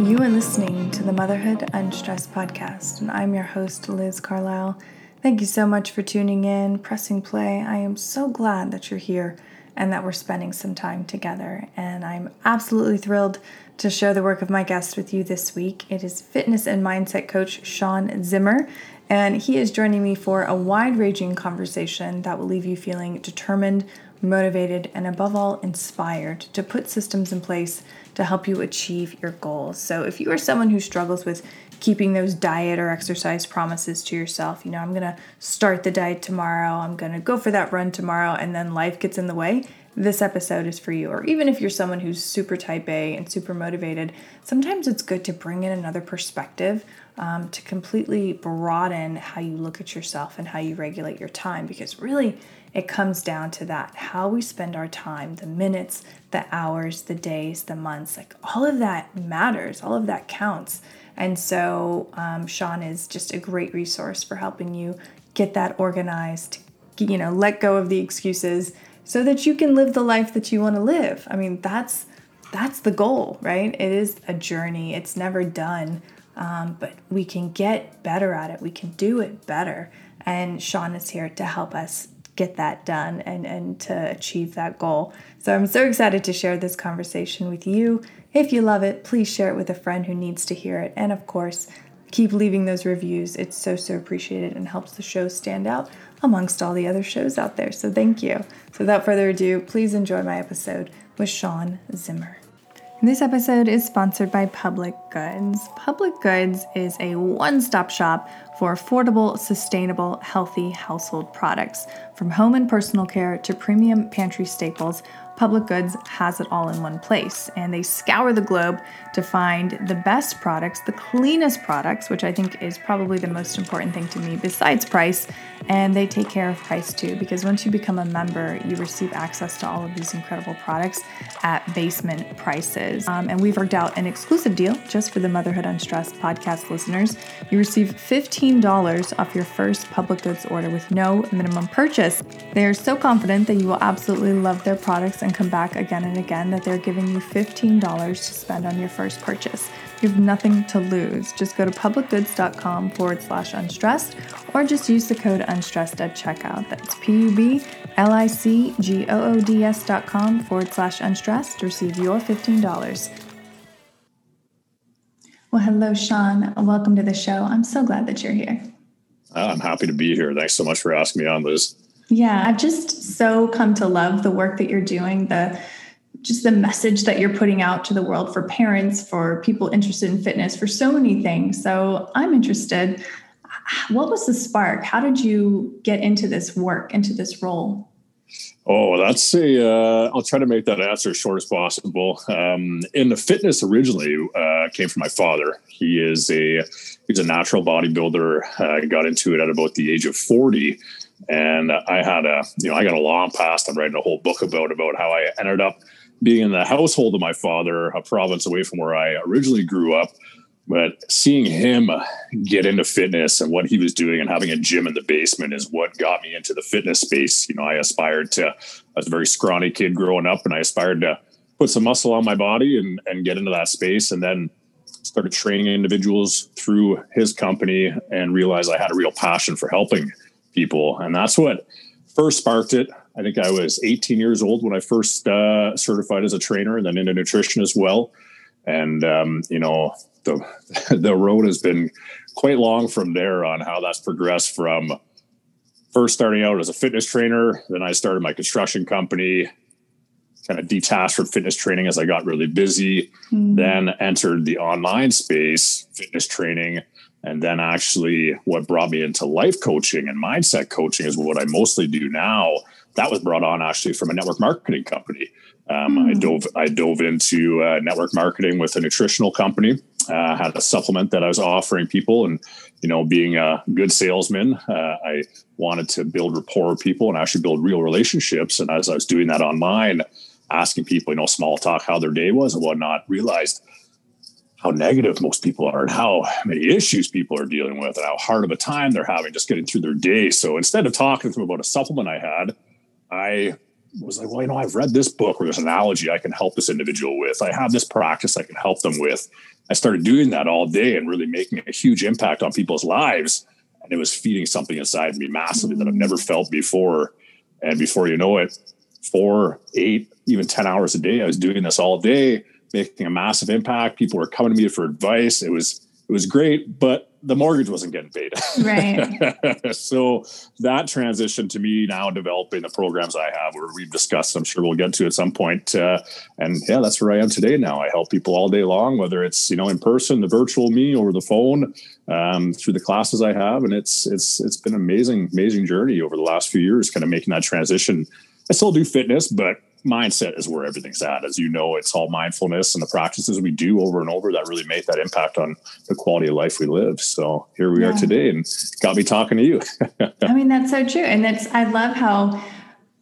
You are listening to the Motherhood Unstressed podcast, and I'm your host, Liz Carlisle. Thank you so much for tuning in, pressing play. I am so glad that you're here and that we're spending some time together. And I'm absolutely thrilled to share the work of my guest with you this week. It is fitness and mindset coach Sean Zimmer, and he is joining me for a wide ranging conversation that will leave you feeling determined, motivated, and above all, inspired to put systems in place to help you achieve your goals. So, if you are someone who struggles with keeping those diet or exercise promises to yourself, you know, I'm gonna start the diet tomorrow, I'm gonna go for that run tomorrow, and then life gets in the way, this episode is for you. Or even if you're someone who's super type A and super motivated, sometimes it's good to bring in another perspective um, to completely broaden how you look at yourself and how you regulate your time because really it comes down to that how we spend our time, the minutes, the hours, the days, the months like all of that matters, all of that counts. And so, um, Sean is just a great resource for helping you get that organized, you know, let go of the excuses so that you can live the life that you want to live. I mean, that's that's the goal, right? It is a journey. It's never done. Um, but we can get better at it. We can do it better. And Sean is here to help us get that done and, and to achieve that goal. So I'm so excited to share this conversation with you. If you love it, please share it with a friend who needs to hear it. And of course, keep leaving those reviews. It's so, so appreciated and helps the show stand out amongst all the other shows out there. So thank you. So without further ado, please enjoy my episode with Sean Zimmer. This episode is sponsored by Public Goods. Public Goods is a one stop shop for affordable, sustainable, healthy household products. From home and personal care to premium pantry staples, Public Goods has it all in one place, and they scour the globe to find the best products, the cleanest products, which I think is probably the most important thing to me besides price. And they take care of price too, because once you become a member, you receive access to all of these incredible products at basement prices. Um, and we've worked out an exclusive deal just for the Motherhood Unstressed podcast listeners. You receive $15 off your first Public Goods order with no minimum purchase. They are so confident that you will absolutely love their products and come back again and again that they're giving you $15 to spend on your first purchase. You have nothing to lose. Just go to publicgoods.com forward slash unstressed or just use the code unstressed at checkout. That's P U B L I C G O O D S dot com forward slash unstressed to receive your $15. Well, hello, Sean. Welcome to the show. I'm so glad that you're here. Ah, I'm happy to be here. Thanks so much for asking me on, Liz. Yeah, I've just so come to love the work that you're doing, the just the message that you're putting out to the world for parents, for people interested in fitness, for so many things. So I'm interested. What was the spark? How did you get into this work, into this role? Oh, that's a. Uh, I'll try to make that answer as short as possible. Um, in the fitness originally uh, came from my father. He is a he's a natural bodybuilder. I uh, got into it at about the age of forty, and I had a, you know, I got a long past. I'm writing a whole book about about how I ended up being in the household of my father, a province away from where I originally grew up. But seeing him get into fitness and what he was doing and having a gym in the basement is what got me into the fitness space. You know, I aspired to, I was a very scrawny kid growing up and I aspired to put some muscle on my body and, and get into that space. And then started training individuals through his company and realized I had a real passion for helping people. And that's what first sparked it. I think I was 18 years old when I first uh, certified as a trainer and then into nutrition as well. And, um, you know, the, the road has been quite long from there on how that's progressed from first starting out as a fitness trainer. Then I started my construction company, kind of detached from fitness training as I got really busy. Mm. Then entered the online space, fitness training and then actually, what brought me into life coaching and mindset coaching is what I mostly do now. That was brought on actually from a network marketing company. Um, mm. I hmm. dove I dove into uh, network marketing with a nutritional company. Uh, had a supplement that I was offering people, and you know, being a good salesman, uh, I wanted to build rapport with people and actually build real relationships. And as I was doing that online, asking people, you know, small talk, how their day was and whatnot, realized how negative most people are and how many issues people are dealing with and how hard of a time they're having just getting through their day. So instead of talking to them about a supplement I had, I was like, well, you know, I've read this book where there's an analogy I can help this individual with. I have this practice I can help them with. I started doing that all day and really making a huge impact on people's lives. And it was feeding something inside me massively that I've never felt before. And before you know it, four, eight, even 10 hours a day, I was doing this all day, making a massive impact. People were coming to me for advice. It was, it was great, but the mortgage wasn't getting paid. Right. so that transition to me now developing the programs I have, where we've discussed, I'm sure we'll get to at some point. Uh, and yeah, that's where I am today. Now I help people all day long, whether it's you know in person, the virtual me, over the phone, um, through the classes I have, and it's it's it's been an amazing amazing journey over the last few years, kind of making that transition. I still do fitness, but mindset is where everything's at. As you know, it's all mindfulness and the practices we do over and over that really make that impact on the quality of life we live. So here we yeah. are today and got me talking to you. I mean, that's so true. And that's, I love how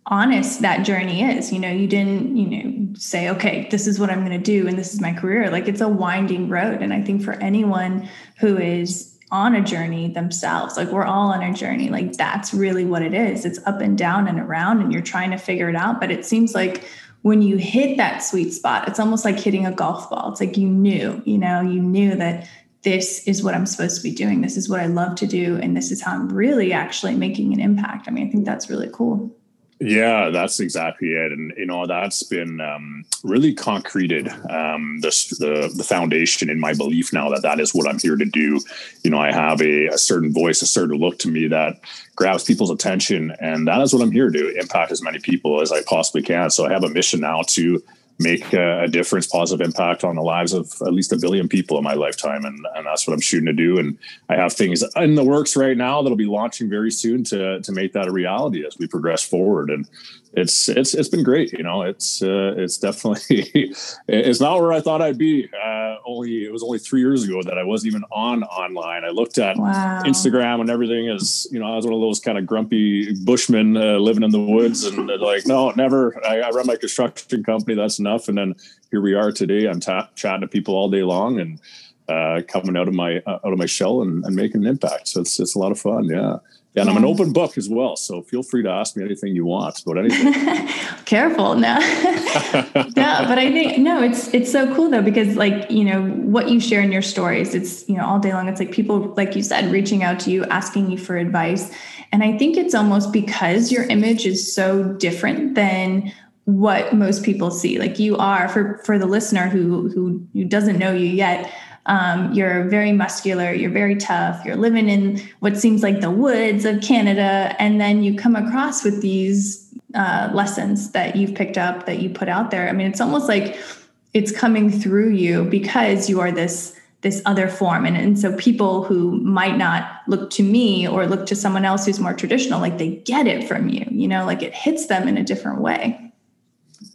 honest that journey is. You know, you didn't, you know, say, okay, this is what I'm going to do and this is my career. Like it's a winding road. And I think for anyone who is on a journey themselves. Like we're all on a journey. Like that's really what it is. It's up and down and around, and you're trying to figure it out. But it seems like when you hit that sweet spot, it's almost like hitting a golf ball. It's like you knew, you know, you knew that this is what I'm supposed to be doing. This is what I love to do. And this is how I'm really actually making an impact. I mean, I think that's really cool. Yeah, that's exactly it, and you know that's been um, really concreted um, the, the, the foundation in my belief now that that is what I'm here to do. You know, I have a, a, certain voice, a certain look to me that grabs people's attention, and that is what I'm here to do: impact as many people as I possibly can. So I have a mission now to make a, a, difference, positive impact on the lives of at least a billion people in my lifetime. And, and that's what I'm shooting to do. And I have things in the works right now that'll be launching very soon to, to make that a reality as we progress forward. And it's it's it's been great. You know, it's uh, it's definitely it's not where I thought I'd be. Uh, only it was only three years ago that I wasn't even on online. I looked at wow. Instagram and everything as you know I was one of those kind of grumpy bushmen uh, living in the woods and like no never. I, I, run my construction company. That's enough. And then here we are today. I'm ta- chatting to people all day long and uh, coming out of my uh, out of my shell and, and making an impact. So it's it's a lot of fun. Yeah. Yeah, and I'm an open book as well, so feel free to ask me anything you want about anything. Careful, no, no, but I think no, it's it's so cool though because like you know what you share in your stories, it's you know all day long. It's like people, like you said, reaching out to you, asking you for advice, and I think it's almost because your image is so different than what most people see. Like you are for for the listener who who who doesn't know you yet um, you're very muscular, you're very tough, you're living in what seems like the woods of Canada. And then you come across with these uh, lessons that you've picked up that you put out there. I mean, it's almost like it's coming through you because you are this this other form and, and so people who might not look to me or look to someone else who's more traditional like they get it from you you know like it hits them in a different way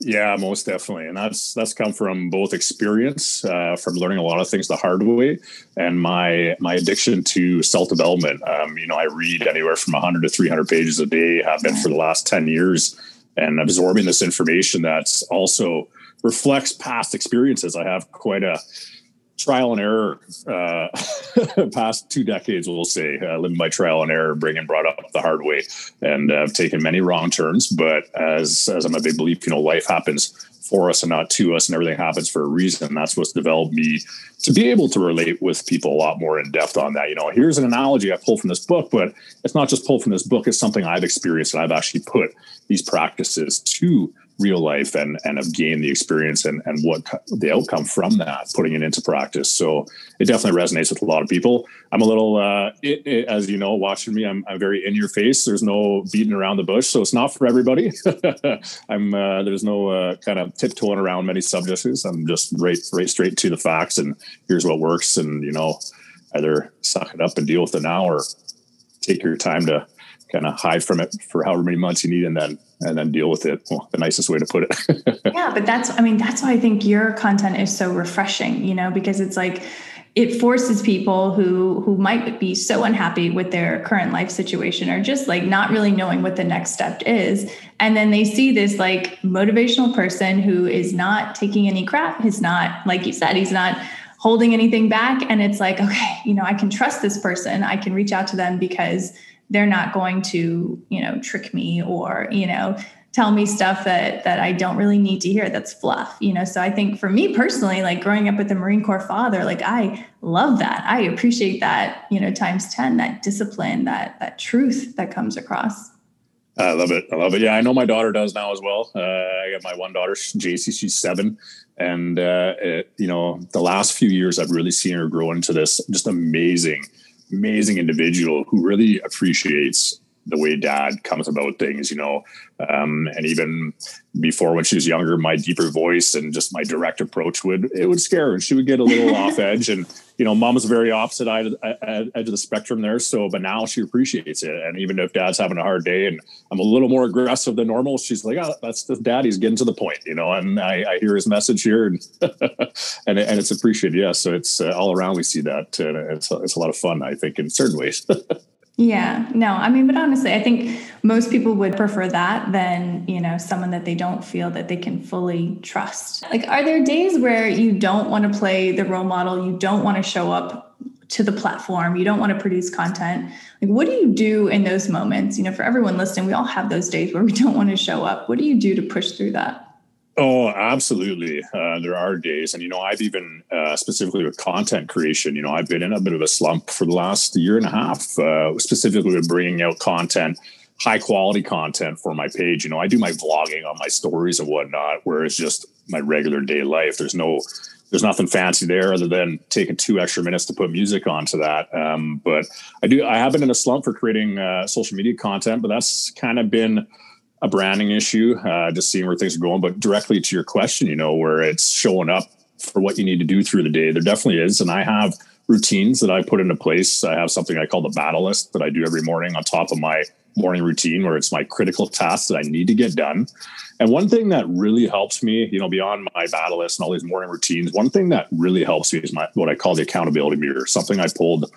yeah, most definitely, and that's that's come from both experience, uh, from learning a lot of things the hard way, and my my addiction to self development. Um, you know, I read anywhere from 100 to 300 pages a day, have been for the last 10 years, and absorbing this information that's also reflects past experiences. I have quite a trial and error uh, past two decades we'll say uh, living by trial and error bringing brought up the hard way and uh, i've taken many wrong turns. But as as i'm a big believer you know life happens for us and not to us and everything happens for a reason that's what's developed me to be able to relate with people a lot more in depth on that. You know here's an analogy i pulled from this book but it's not just pulled from this book it's something i've experienced and i've actually put these practices to real life and and have gained the experience and and what the outcome from that putting it into practice. So it definitely resonates with a lot of people. I'm a little uh it, it, as you know watching me I'm, I'm very in your face. There's no beating around the bush so it's not for everybody. I'm uh, there's no uh, kind of tiptoeing around many subjects. I'm just right right straight to the facts and here's what works and you know either suck it up and deal with it now or take your time to kind of hide from it for however many months you need and then and then deal with it. Well the nicest way to put it. Yeah but that's i mean that's why i think your content is so refreshing you know because it's like it forces people who who might be so unhappy with their current life situation or just like not really knowing what the next step is. And then they see this like motivational person who is not taking any crap he's not like you said he's not holding anything back. And it's like okay you know i can trust this person. I can reach out to them because they're not going to you know trick me or you know tell me stuff that that I don't really need to hear that's fluff you know so I think for me personally like growing up with a Marine Corps father like I love that I appreciate that you know times 10 that discipline that that truth that comes across I love it. I love it. Yeah, I know my daughter does now as well. Uh, I got my one daughter, JC. She's seven, and uh, it, you know, the last few years, I've really seen her grow into this just amazing, amazing individual who really appreciates the way dad comes about things, you know. Um, and even before when she was younger, my deeper voice and just my direct approach would it would scare her. She would get a little off edge, and you know, mom's very opposite edge, edge of the spectrum there. So, but now she appreciates it. And even if dad's having a hard day, and I'm a little more aggressive than normal, she's like, "Oh, that's the daddy's getting to the point," you know. And I, I hear his message here, and and, and it's appreciated. Yeah, so it's uh, all around we see that, and it's it's a lot of fun, I think, in certain ways. Yeah, no, I mean, but honestly, I think most people would prefer that than, you know, someone that they don't feel that they can fully trust. Like, are there days where you don't want to play the role model, you don't want to show up to the platform, you don't want to produce content? Like, what do you do in those moments? You know, for everyone listening, we all have those days where we don't want to show up. What do you do to push through that? Oh, absolutely. Uh, there are days, and you know, I've even uh, specifically with content creation. You know, I've been in a bit of a slump for the last year and a half, uh, specifically with bringing out content, high quality content for my page. You know, I do my vlogging on my stories and whatnot, where it's just my regular day life. There's no, there's nothing fancy there other than taking two extra minutes to put music onto that. Um, but I do, I have been in a slump for creating uh, social media content, but that's kind of been a branding issue, uh, just seeing where things are going. But directly to your question, you know, where it's showing up for what you need to do through the day, there definitely is. And I have routines that I put into place. I have something I call the battle list that I do every morning on top of my morning routine where it's my critical tasks that I need to get done. And one thing that really helps me, you know, beyond my battle list and all these morning routines, one thing that really helps me is my what I call the accountability mirror, something I pulled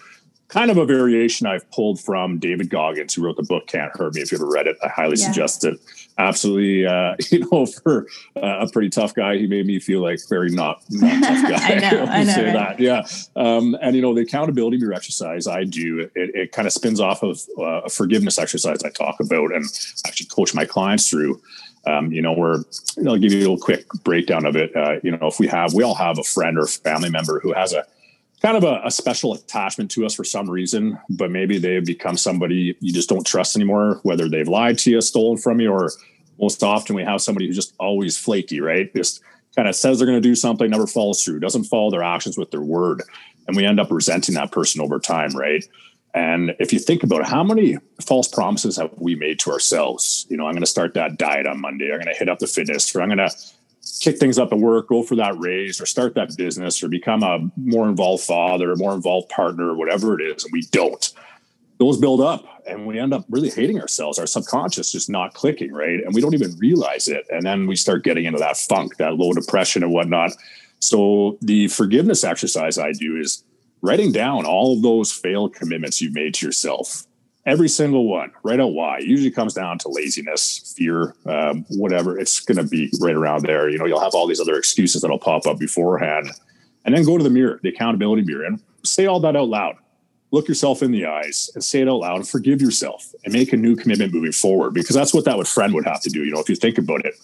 kind of a variation I've pulled from David Goggins, who wrote the book Can't Hurt Me. If you ever read it, I highly yeah. suggest it. Absolutely, uh, you know, for uh, a pretty tough guy, he made me feel like very not, not tough guy. I know, I know. Say right? that, yeah. Um, and you know, the accountability mirror exercise I do, it, it kind of spins off of uh, a forgiveness exercise I talk about and actually coach my clients through. Um, you know, where I'll give you a little quick breakdown of it. Uh, you know, if we have, we all have a friend or family member who has a kind of a, a, special attachment to us for some reason, but maybe they've become somebody you just don't trust anymore, whether they've lied to you, stolen from you, or most often we have somebody who's just always flaky, right? Just kind of says they're going to do something, never follows through, doesn't follow their actions with their word. And we end up resenting that person over time, right? And if you think about it, how many false promises have we made to ourselves? You know, I'm going to start that diet on Monday. I'm going to hit up the fitness, or I'm going to kick things up at work, go for that raise, or start that business, or become a more involved father, a more involved partner, whatever it is, and we don't. Those build up, and we end up really hating ourselves. Our subconscious just not clicking, right? And we don't even realize it. And then we start getting into that funk, that low depression, and whatnot. So the forgiveness exercise I do is writing down all of those failed commitments you've made to yourself every single one right out why it usually comes down to laziness fear um, whatever. It's going to be right around there. You know you'll have all these other excuses that'll pop up beforehand. And then go to the mirror the accountability mirror and say all that out loud. Look yourself in the eyes and say it out loud. And forgive yourself and make a new commitment moving forward because that's what that would friend would have to do you know if you think about it.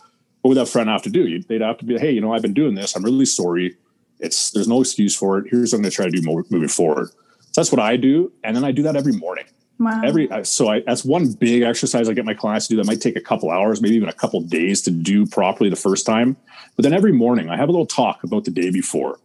What would that friend have to do? They'd have to be hey you know i've been doing this. I'm really sorry. It's there's no excuse for it. Here's what i'm going to try to do moving forward. So that's what i do and then i do that every morning Wow. Every so I that's one big exercise I get my clients to do that might take a couple hours, maybe even a couple days to do properly the first time. But then every morning I have a little talk about the day before,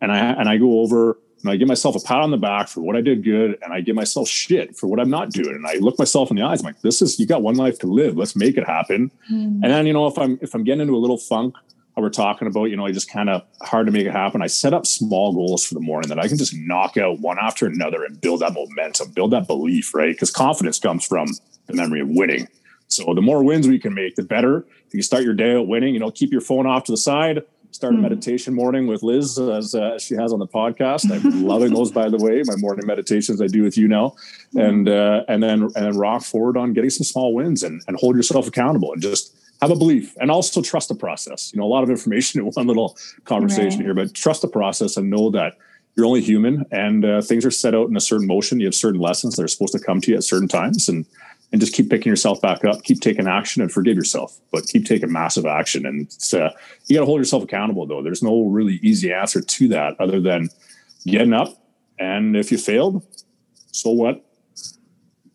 and I and I go over and I give myself a pat on the back for what I did good, and I give myself shit for what I'm not doing. And I look myself in the eyes, I'm like, "This is you got one life to live. Let's make it happen." Mm. And then you know if I'm if I'm getting into a little funk, we're talking about, you know, I just kind of hard to make it happen. I set up small goals for the morning that I can just knock out one after another and build that momentum, build that belief, right? Because confidence comes from the memory of winning. So the more wins we can make, the better. If you start your day out winning, you know, keep your phone off to the side. Start a hmm. meditation morning with Liz, as uh, she has on the podcast. I'm loving those, by the way. My morning meditations I do with you now, hmm. and uh, and then and then rock forward on getting some small wins and and hold yourself accountable and just have a belief and also trust the process. You know, a lot of information in one little conversation right. here, but trust the process and know that you're only human and uh, things are set out in a certain motion. You have certain lessons that are supposed to come to you at certain times. And and just keep picking yourself back up, keep taking action and forgive yourself, but keep taking massive action. And uh, you got to hold yourself accountable though. There's no really easy answer to that other than getting up. And if you failed, so what?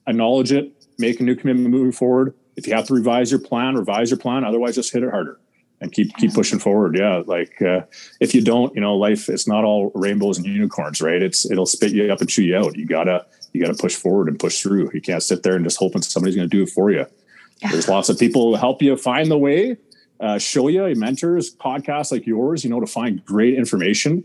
Acknowledge it, make a new commitment moving forward. If you have to revise your plan, revise your plan. Otherwise, just hit it harder and keep keep pushing forward. Yeah, like uh, if you don't, you know, life it's not all rainbows and unicorns, right? It's it'll spit you up and chew you out. You gotta you gotta push forward and push through. You can't sit there and just hoping somebody's going to do it for you. Yeah. There's lots of people who help you find the way, uh, show you mentors, podcasts like yours, you know, to find great information.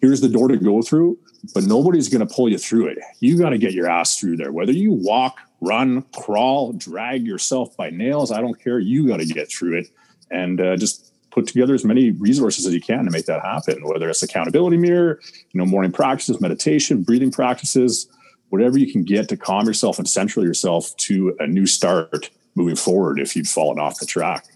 Here's the door to go through, but nobody's going to pull you through it. You got to get your ass through there. Whether you walk, run, crawl, drag yourself by nails, I don't care. You got to get through it and uh, just put together as many resources as you can to make that happen whether it's accountability mirror you know morning practices meditation breathing practices whatever you can get to calm yourself and center yourself to a new start moving forward if you've fallen off the track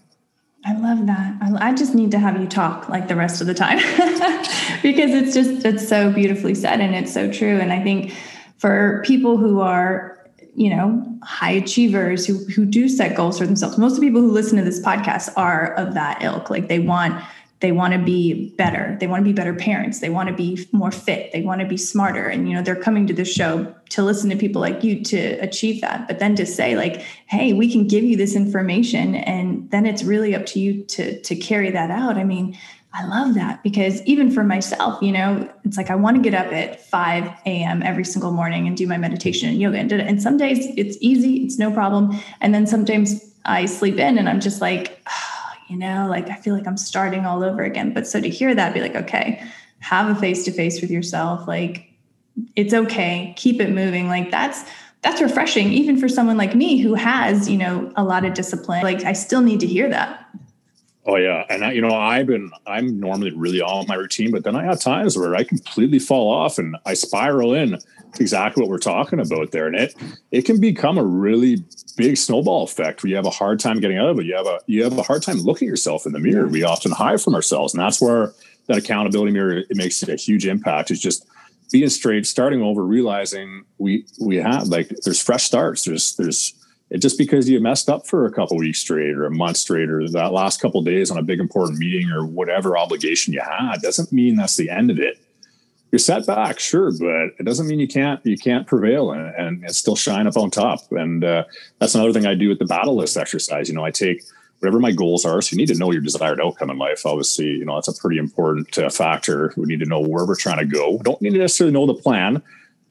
I love that. I just need to have you talk like the rest of the time because it's just, it's so beautifully said and it's so true. And I think for people who are you know high achievers who who do set goals for themselves most of the people who listen to this podcast are of that ilk like they want they want to be better they want to be better parents they want to be more fit they want to be smarter and you know they're coming to the show to listen to people like you to achieve that but then to say like hey we can give you this information and then it's really up to you to to carry that out i mean I love that because even for myself, you know, it's like I want to get up at 5 a.m. every single morning and do my meditation and yoga. And, and some days it's easy, it's no problem. And then sometimes I sleep in and I'm just like, oh, you know, like I feel like I'm starting all over again. But so to hear that, be like, okay, have a face to face with yourself. Like it's okay, keep it moving. Like that's that's refreshing, even for someone like me who has, you know, a lot of discipline. Like I still need to hear that. Oh yeah, and I, you know I've been I'm normally really on my routine, but then I have times where I completely fall off and I spiral in exactly what we're talking about there, and it it can become a really big snowball effect where you have a hard time getting out of it. You have a you have a hard time looking yourself in the mirror. We often hide from ourselves, and that's where that accountability mirror it makes a huge impact. It's just being straight, starting over, realizing we we have like there's fresh starts. There's there's it just because you messed up for a couple weeks straight or a month straight or that last couple days on a big important meeting or whatever obligation you had doesn't mean that's the end of it you're set back sure but it doesn't mean you can't you can't prevail and, and, still shine up on top. And uh, that's another thing i do with the battle list exercise. You know i take whatever my goals are. So you need to know your desired outcome in life. Obviously you know that's a pretty important uh, factor. We need to know where we're trying to go. We don't need to necessarily know the plan.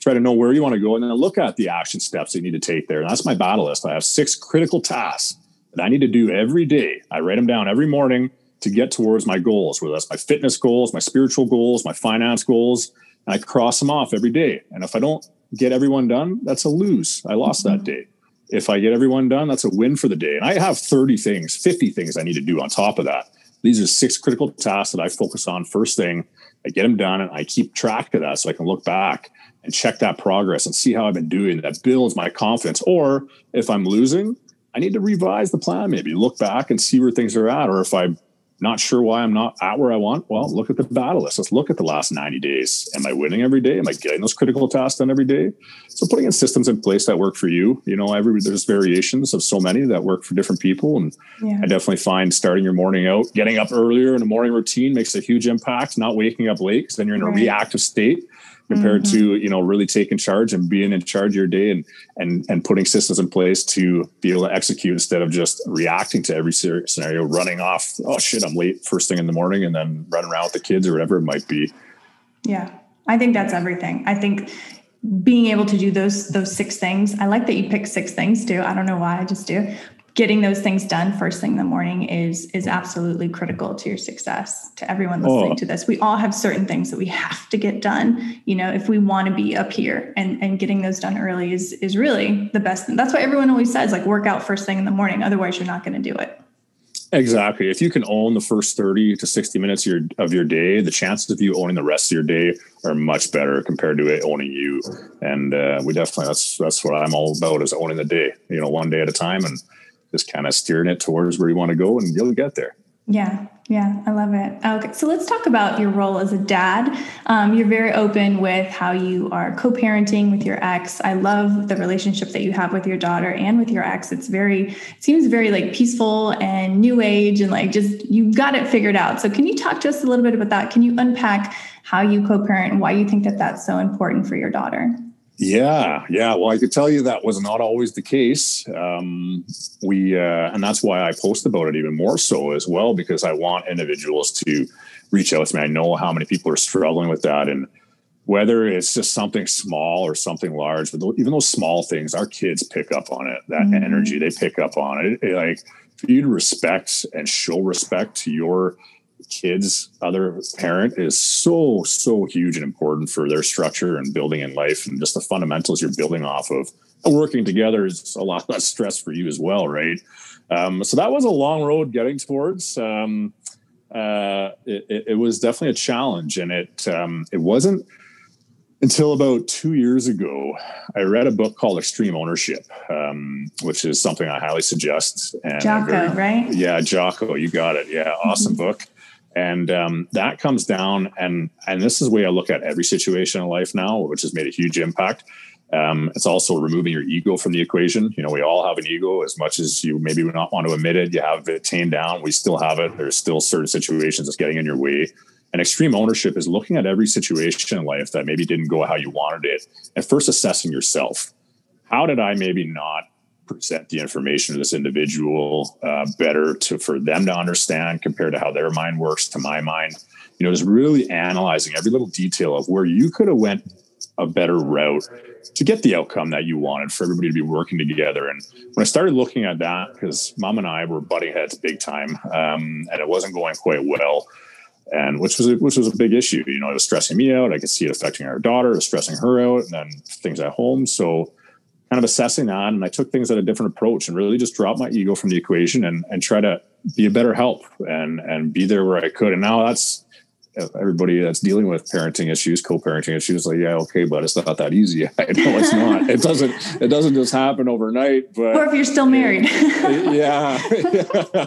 Try to know where you want to go and then look at the action steps you need to take there. And that's my battle list. I have six critical tasks that I need to do every day. I write them down every morning to get towards my goals, whether that's my fitness goals, my spiritual goals, my finance goals. And I cross them off every day. And if I don't get everyone done, that's a lose. I lost mm-hmm. that day. If I get everyone done, that's a win for the day. And I have 30 things, 50 things I need to do on top of that. These are six critical tasks that I focus on first thing. I get them done and I keep track of that so I can look back and check that progress and see how I've been doing. That builds my confidence. Or if I'm losing, I need to revise the plan, maybe look back and see where things are at. Or if I'm not sure why I'm not at where I want, well, look at the battle list. Let's look at the last 90 days. Am I winning every day? Am I getting those critical tasks done every day? So putting in systems in place that work for you. You know, every there's variations of so many that work for different people. And yeah. I definitely find starting your morning out, getting up earlier in a morning routine makes a huge impact, not waking up late because then you're in a right. reactive state compared mm-hmm. to you know really taking charge and being in charge of your day and and and putting systems in place to be able to execute instead of just reacting to every scenario running off oh shit i'm late first thing in the morning and then running around with the kids or whatever it might be. Yeah. I think that's everything. I think being able to do those those six things i like that you pick six things too. I don't know why i just do getting those things done first thing in the morning is is absolutely critical to your success to everyone listening oh. to this. We all have certain things that we have to get done. You know if we want to be up here and and getting those done early is is really the best thing. That's why everyone always says like work out first thing in the morning otherwise you're not going to do it. Exactly. If you can own the first 30 to 60 minutes of your, of your day the chances of you owning the rest of your day are much better compared to it owning you. And uh, we definitely that's that's what i'm all about is owning the day you know one day at a time and just kind of steering it towards where you want to go and you'll get there. Yeah, yeah, I love it. Okay, so let's talk about your role as a dad. Um, you're very open with how you are co-parenting with your ex. I love the relationship that you have with your daughter and with your ex. It's very, it seems very like peaceful and new age, and like just you've got it figured out. So, can you talk to us a little bit about that? Can you unpack how you co-parent and why you think that that's so important for your daughter? Yeah, yeah. Well, I could tell you that was not always the case. Um, we, uh, and that's why I post about it even more so as well, because I want individuals to reach out to me. I know how many people are struggling with that, and whether it's just something small or something large, but even those small things, our kids pick up on it. That mm-hmm. energy, they pick up on it. it. Like for you to respect and show respect to your kids other parent is so so huge and important for their structure and building in life and just the fundamentals you're building off of and working together is a lot less stress for you as well right um, so that was a long road getting towards um, uh, it, it, was definitely a challenge and it um, it wasn't until about two years ago, I read a book called Extreme Ownership, um, which is something I highly suggest. And Jocko, very, right? Yeah, Jocko, you got it. Yeah, awesome mm-hmm. book and um, that comes down and and this is the way i look at every situation in life now which has made a huge impact. Um, it's also removing your ego from the equation. You know we all have an ego. As much as you maybe not want to admit it you have it tamed down. We still have it. There's still certain situations that's getting in your way. And extreme ownership is looking at every situation in life that maybe didn't go how you wanted it and first assessing yourself. How did i maybe not present the information to this individual uh, better to for them to understand compared to how their mind works to my mind. You know just really analyzing every little detail of where you could have went a better route to get the outcome that you wanted for everybody to be working together. And when i started looking at that because mom and i were butting heads big time um, and it wasn't going quite well and which was a, which was a big issue. You know it was stressing me out. I could see it affecting our daughter it was stressing her out and then things at home. So kind of assessing that and I took things at a different approach and really just dropped my ego from the equation and and try to be a better help and and be there where I could. And now that's everybody that's dealing with parenting issues, co-parenting issues, like, yeah, okay, but it's not that easy. I know it's not. it doesn't. It doesn't just happen overnight. But or if you're still married, yeah. yeah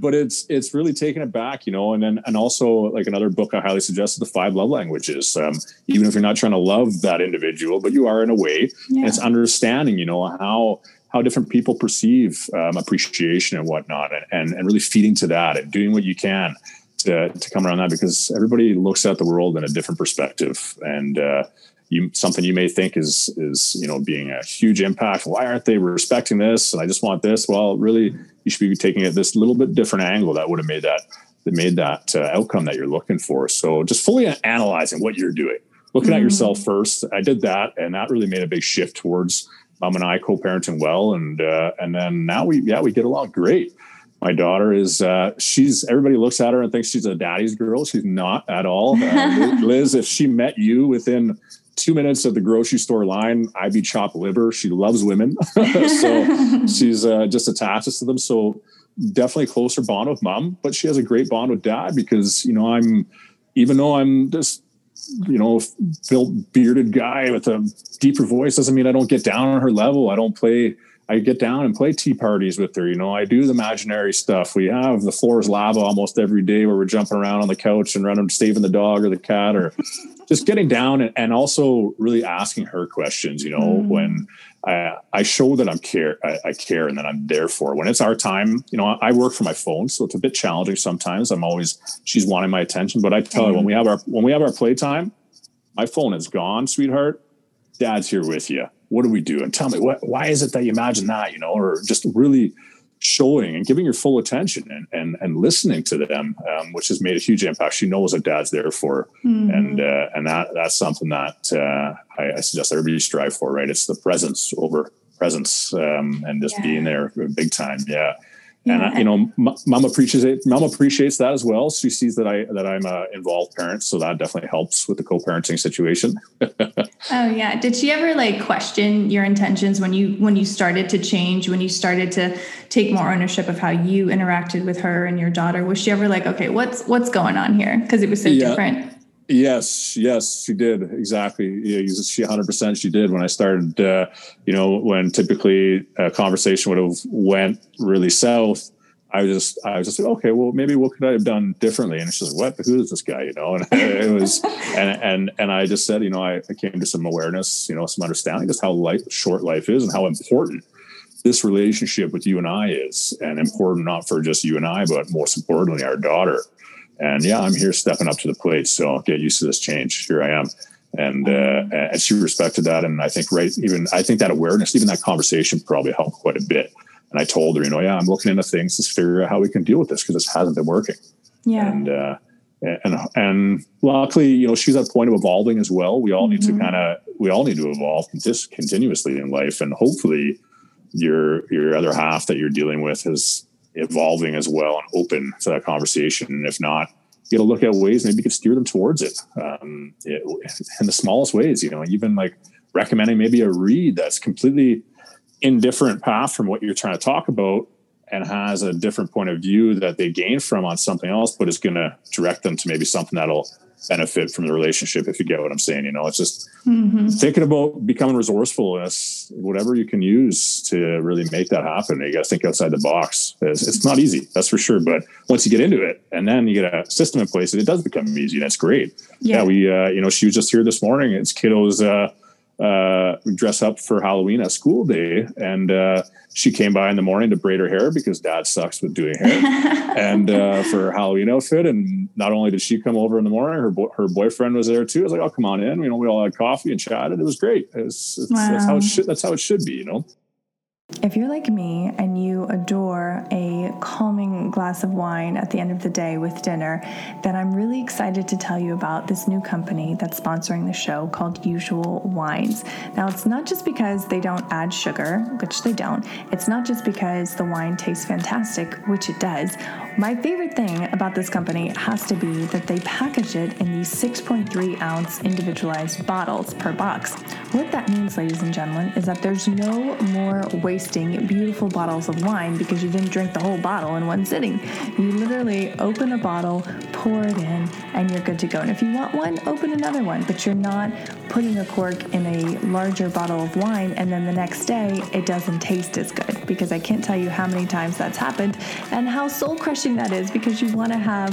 but it's it's really taken it back, you know. And then and also like another book I highly suggest the five love languages. Um, even if you're not trying to love that individual, but you are in a way, yeah. it's understanding, you know, how how different people perceive um, appreciation and whatnot, and, and and really feeding to that and doing what you can to to come around that because everybody looks at the world in a different perspective and. Uh, you something you may think is is you know being a huge impact why aren't they respecting this and i just want this well really you should be taking it this little bit different angle that would have made that that made that uh, outcome that you're looking for. So just fully analyzing what you're doing looking mm-hmm. at yourself first. I did that and that really made a big shift towards mom and i co-parenting well. And uh, and then now we yeah we get along great. My daughter is uh, she's everybody looks at her and thinks she's a daddy's girl. She's not at all. Uh, liz if she met you within two minutes at the grocery store line, I'd be chopped liver. She loves women. so she's uh, just attaches to them. So definitely closer bond with mom, but she has a great bond with dad because, you know, I'm, even though I'm this, you know, built bearded guy with a deeper voice doesn't mean I don't get down on her level. I don't play, I get down and play tea parties with her. You know, I do the imaginary stuff. We have the floor is lava almost every day where we're jumping around on the couch and running, saving the dog or the cat or just getting down and, and also really asking her questions, you know, mm. when I, I show that I'm care, I, I, care and that I'm there for her. When it's our time, you know, I, I, work for my phone, so it's a bit challenging sometimes. I'm always, she's wanting my attention, but I tell mm. her when we have our, when we have our playtime, my phone is gone, sweetheart. Dad's here with you. What do we do? And tell me what, why is it that you imagine that, you know, or just really showing and giving your full attention and and, and listening to them, um, which has made a huge impact. She knows what dad's there for, mm-hmm. and uh, and that that's something that uh, I, I, suggest everybody strive for. Right, it's the presence over presence um, and just yeah. being there big time. Yeah, and uh, yeah. I, you know, mom appreciates it mom appreciates that as well. She sees that I that I'm a involved parent, so that definitely helps with the co-parenting situation. oh yeah, did she ever like question your intentions when you when you started to change, when you started to take more ownership of how you interacted with her and your daughter? Was she ever like, okay, what's what's going on here? Because it was so yeah. different. Yes, yes, she did exactly. Yeah, she 100 percent she did when I started. Uh, you know, when typically a conversation would have went really south, I was just, I was just like, okay, well, maybe what could I have done differently? And she's like, what? Who is this guy? You know, and it was, and and and I just said, you know, I, I came to some awareness, you know, some understanding just how life, short life is, and how important this relationship with you and I is, and important not for just you and I, but most importantly, our daughter. And yeah, I'm here stepping up to the plate. So get used to this change. Here I am. And uh, and she respected that, and I think right even I think that awareness, even that conversation, probably helped quite a bit and I told her, you know, yeah, I'm looking into things to figure out how we can deal with this because this hasn't been working. Yeah. And, uh, and, and luckily, you know, she's at the point of evolving as well. We all mm-hmm. need to mm-hmm. kind of, we all need to evolve just continuously in life. And hopefully your, your other half that you're dealing with is evolving as well and open to that conversation. And if not, you got to look at ways maybe you can steer them towards it, um, it in the smallest ways, you know, even like recommending maybe a read that's completely indifferent path from what you're trying to talk about and has a different point of view that they gain from on something else, but is going to direct them to maybe something that'll benefit from the relationship. If you get what I'm saying, you know, it's just mm-hmm. thinking about becoming resourceful as whatever you can use to really make that happen. You got to think outside the box. It's, it's, not easy, that's for sure. But once you get into it, and then you get a system in place, and it does become easy. and That's great. Yeah, yeah we, uh, you know, she was just here this morning. It's kiddos. Uh, uh, dress up for Halloween at school day, and uh, she came by in the morning to braid her hair because Dad sucks with doing hair, and uh, for her Halloween outfit. And not only did she come over in the morning, her bo- her boyfriend was there too. I was like, "Oh, come on in." You know, we all had coffee and chatted. It was great. It's, it's, wow. That's how it should. That's how it should be. You know. If you're like me and you adore a calming glass of wine at the end of the day with dinner, then I'm really excited to tell you about this new company that's sponsoring the show called Usual Wines. Now, it's not just because they don't add sugar, which they don't, it's not just because the wine tastes fantastic, which it does. My favorite thing about this company has to be that they package it in these 6.3 ounce individualized bottles per box. What that means, ladies and gentlemen, is that there's no more wasting beautiful bottles of wine because you didn't drink the whole bottle in one sitting. You literally open a bottle, pour it in, and you're good to go. And if you want one, open another one, but you're not putting a cork in a larger bottle of wine and then the next day it doesn't taste as good because I can't tell you how many times that's happened and how soul crushing that is because you want to have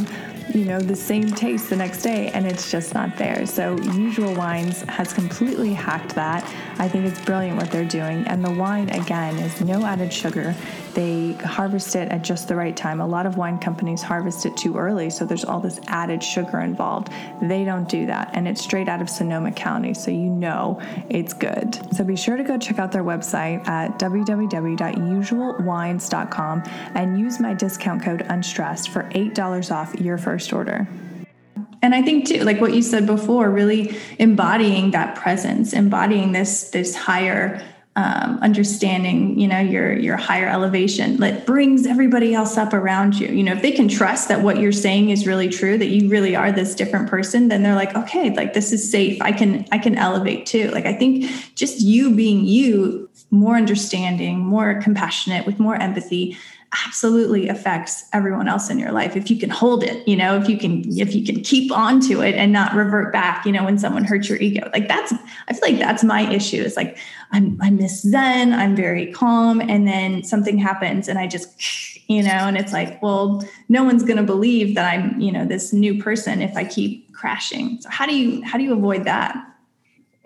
you know, the same taste the next day and it's just not there. So, Usual Wines has completely hacked that. I think it's brilliant what they're doing. And the wine, again, is no added sugar. They harvest it at just the right time. A lot of wine companies harvest it too early, so there's all this added sugar involved. They don't do that. And it's straight out of Sonoma County, so you know it's good. So, be sure to go check out their website at www.usualwines.com and use my discount code UNSTRESSED for $8 off your first order. And I think too, like what you said before, really embodying that presence, embodying this this higher um, understanding, you know, your your higher elevation that brings everybody else up around you. You know, if they can trust that what you're saying is really true, that you really are this different person, then they're like, okay, like this is safe. I can I can elevate too. Like I think just you being you, more understanding, more compassionate, with more empathy, absolutely affects everyone else in your life if you can hold it you know if you can if you can keep on to it and not revert back you know when someone hurts your ego. Like that's i feel like that's my issue it's like i'm i miss zen i'm very calm and then something happens and i just you know and it's like well no one's going to believe that i'm you know this new person if i keep crashing. So how do you how do you avoid that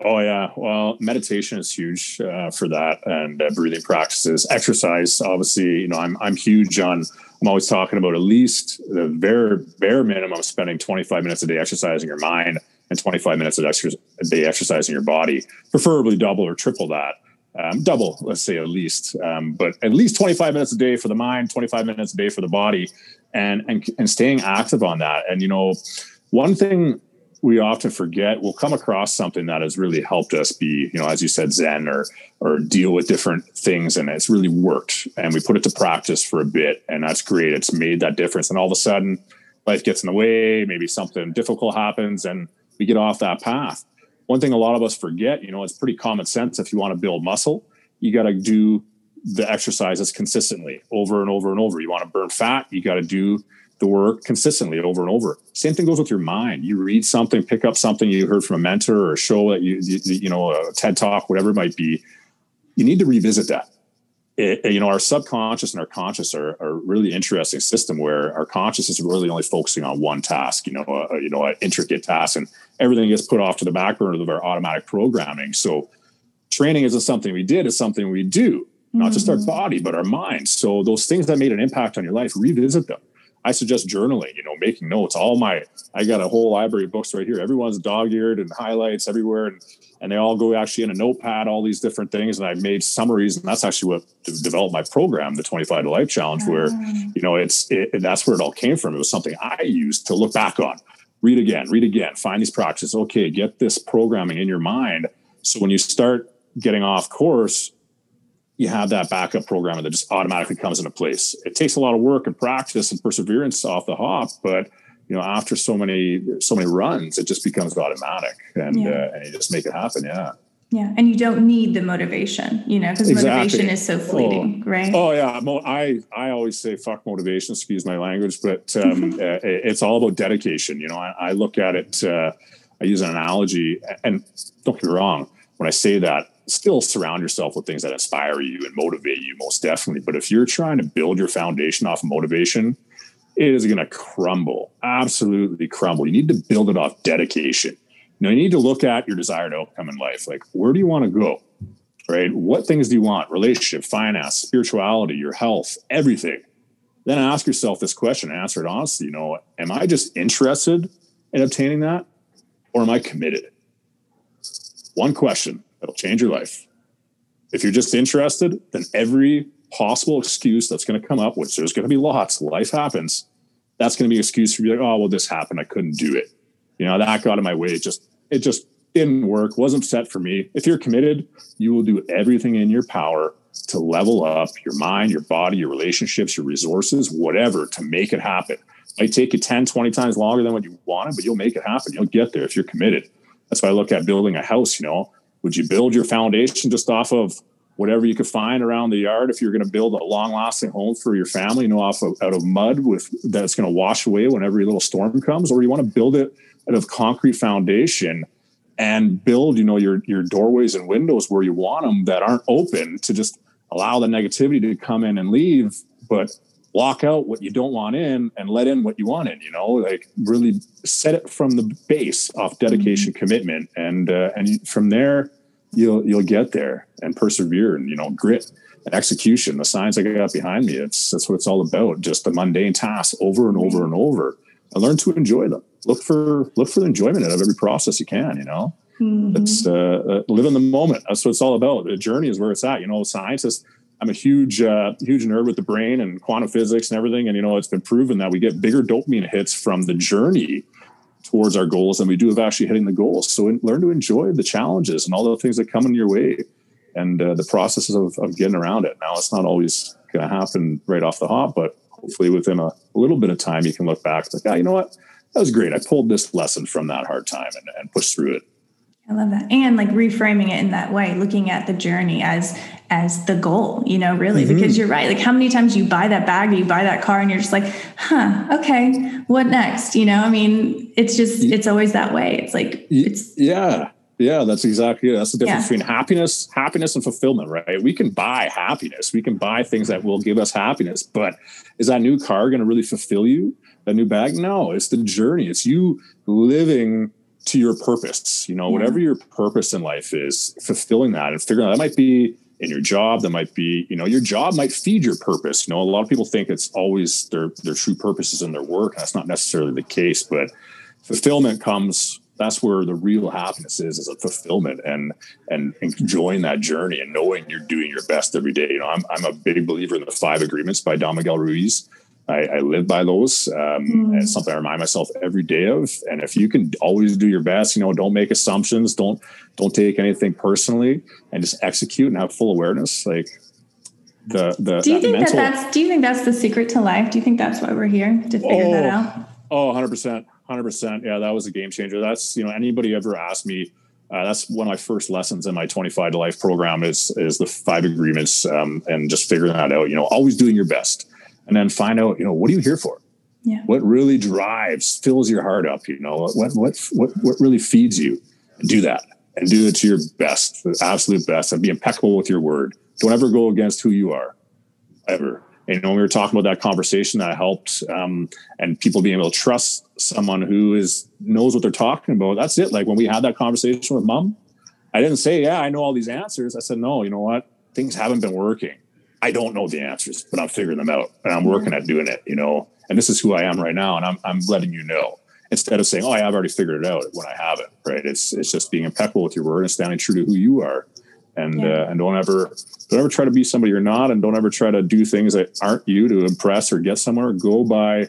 Oh yeah, well, meditation is huge uh, for that, and uh, breathing practices, exercise. Obviously, you know, I'm I'm huge on. I'm always talking about at least the bare bare minimum spending 25 minutes a day exercising your mind and 25 minutes a day exercising your body, preferably double or triple that. Um, double, let's say at least, um, but at least 25 minutes a day for the mind, 25 minutes a day for the body, and and and staying active on that. And you know, one thing we often forget we'll come across something that has really helped us be you know as you said zen or or deal with different things and it's really worked and we put it to practice for a bit and that's great. It's made that difference and all of a sudden life gets in the way maybe something difficult happens and we get off that path. One thing a lot of us forget you know it's pretty common sense if you want to build muscle you got to do the exercises consistently over and over and over. You want to burn fat you got to do the work consistently over and over. Same thing goes with your mind. You read something, pick up something you heard from a mentor or a show that you, you, you know, a TED talk, whatever it might be. You need to revisit that. it, you know, our subconscious and our conscious are, are really interesting system where our conscious is really only focusing on one task, you know, a, you know, an intricate task, and everything gets put off to the back burner of our automatic programming. So, training isn't something we did; it's something we do, not mm-hmm. just our mm-hmm. body, but our mind. So, those things that made an impact on your life, revisit them. I suggest journaling, you know, making notes. All my, I got a whole library of books right here. Everyone's dog eared and highlights everywhere. And, and they all go actually in a notepad, all these different things. And I made summaries. And that's actually what developed my program, the 25 to Life Challenge, where, mm. you know, it's, it, that's where it all came from. It was something I used to look back on, read again, read again, find these practices. Okay, get this programming in your mind. So when you start getting off course, you have that backup program that just automatically comes into place. It takes a lot of work and practice and perseverance off the hop, but you know, after so many so many runs, it just becomes automatic, and yeah. uh, and you just make it happen. Yeah. Yeah, and you don't need the motivation, you know, because exactly. motivation is so fleeting, oh. right? Oh yeah, I I always say fuck motivation. Excuse my language, but um, uh, it's all about dedication. You know, I, I look at it. Uh, I use an analogy, and don't get me wrong when I say that still surround yourself with things that inspire you and motivate you most definitely. But if you're trying to build your foundation off motivation, it is going to crumble, absolutely crumble. You need to build it off dedication. Now you need to look at your desired outcome in life. Like, where do you want to go? Right? What things do you want? Relationship, finance, spirituality, your health, everything. Then ask yourself this question and answer it honestly. You know, am I just interested in obtaining that or am I committed? One question It'll change your life. If you're just interested, then every possible excuse that's going to come up, which there's going to be lots, life happens. That's going to be an excuse for you like, oh, well, this happened. I couldn't do it. You know, that got in my way. It just, it just didn't work, wasn't set for me. If you're committed, you will do everything in your power to level up your mind, your body, your relationships, your resources, whatever, to make it happen. It might take you 10, 20 times longer than what you wanted, but you'll make it happen. You'll get there if you're committed. That's why I look at building a house, you know. Would you build your foundation just off of whatever you could find around the yard if you're going to build a long-lasting home for your family, you know, off of, out of mud with that's going to wash away when every little storm comes, or you want to build it out of concrete foundation and build, you know, your your doorways and windows where you want them that aren't open to just allow the negativity to come in and leave, but lock out what you don't want in and let in what you want in you know like really set it from the base off dedication mm-hmm. commitment and uh, and from there you'll you'll get there and persevere and you know grit and execution. The signs i got behind me it's that's what it's all about just the mundane tasks over and over and over. And learn to enjoy them. Look for look for the enjoyment out of every process you can you know? Mm-hmm. it's uh, uh, live in the moment. That's what it's all about. The journey is where it's at you know? Scientists I'm a huge, uh, huge nerd with the brain and quantum physics and everything. And, you know, it's been proven that we get bigger dopamine hits from the journey towards our goals than we do of actually hitting the goals. So learn to enjoy the challenges and all the things that come in your way and uh, the processes of, of getting around it. Now, it's not always going to happen right off the hop, but hopefully within a, a, little bit of time, you can look back like, ah, you know what? That was great. I pulled this lesson from that hard time and, and pushed through it. I love that. And like reframing it in that way, looking at the journey as as the goal, you know, really, mm-hmm. because you're right. Like how many times you buy that bag or you buy that car and you're just like, huh, okay, what next? You know, I mean, it's just it's always that way. It's like it's yeah. Yeah, that's exactly it. That's the difference yeah. between happiness, happiness and fulfillment, right? We can buy happiness. We can buy things that will give us happiness, but is that new car going to really fulfill you? That new bag? No, it's the journey. It's you living to your purpose. You know, yeah. whatever mm-hmm. your purpose in life is, fulfilling that and figuring out that might be in your job. That might be, you know, your job might feed your purpose. You know, a lot of people think it's always their their true purpose is in their work. That's not necessarily the case, but fulfillment comes. That's where the real happiness is, is a fulfillment and and enjoying that journey and knowing you're doing your best every day. You know, I'm I'm a big believer in the five agreements by Don Miguel Ruiz I, I live by those. Um, mm. It's something I remind myself every day of. And if you can always do your best, you know, don't make assumptions, don't don't take anything personally, and just execute and have full awareness. Like the the. Do you think mental, that that's? Do you think that's the secret to life? Do you think that's why we're here to figure oh, that out? Oh, 100 percent, hundred percent. Yeah, that was a game changer. That's you know anybody ever asked me. Uh, that's one of my first lessons in my 25 to life program is is the five agreements um, and just figuring that out. You know, always doing your best and then find out, you know, what are you here for? Yeah. What really drives, fills your heart up? You know, what what what what really feeds you? And do that, and do it to your best, the absolute best, and be impeccable with your word. don't ever go against who you are, ever. And when we were talking about that conversation, that helped, um, and people being able to trust someone who is knows what they're talking about. That's it. Like when we had that conversation with mom, I didn't say, "Yeah, I know all these answers." I said, "No, you know what? Things haven't been working. I don't know the answers, but I'm figuring them out, and I'm working at doing it. You know, and this is who I am right now, and I'm I'm letting you know." Instead of saying, "Oh, I've already figured it out," when I haven't, right? It's it's just being impeccable with your word and standing true to who you are and yeah. uh, and don't ever don't ever try to be somebody you're not and don't ever try to do things that aren't you to impress or get somewhere go by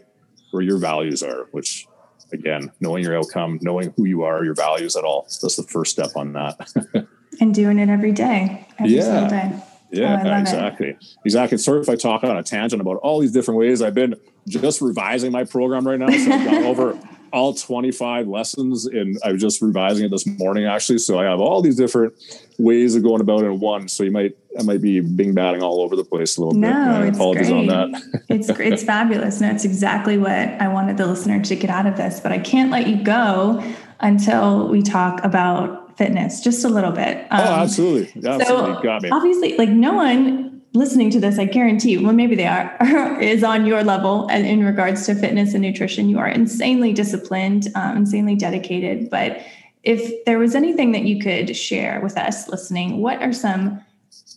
where your values are which again knowing your outcome knowing who you are your values at all that's the first step on that and doing it every day every yeah day. Yeah oh, exactly it. exactly sorry if i talk on a tangent about all these different ways i've been just revising my program right now so i've gone over all 25 lessons and I was just revising it this morning actually. So I have all these different ways of going about it in one. So you might I might be bing batting all over the place a little no, bit. No, it's apologies great. on that. it's it's fabulous. No, it's exactly what I wanted the listener to get out of this. But I can't let you go until we talk about fitness just a little bit. Um, oh, absolutely. Absolutely. So Got me. Obviously, like no one listening to this, I guarantee well, maybe they are, is on your level and in regards to fitness and nutrition. You are insanely disciplined, um, insanely dedicated. But if there was anything that you could share with us listening, what are some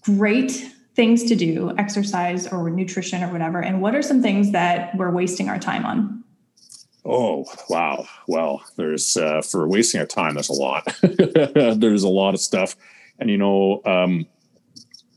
great things to do, exercise or nutrition or whatever? And what are some things that we're wasting our time on? Oh, wow. Well, there's, uh, for wasting our time, there's a lot. there's a lot of stuff. And, you know, um,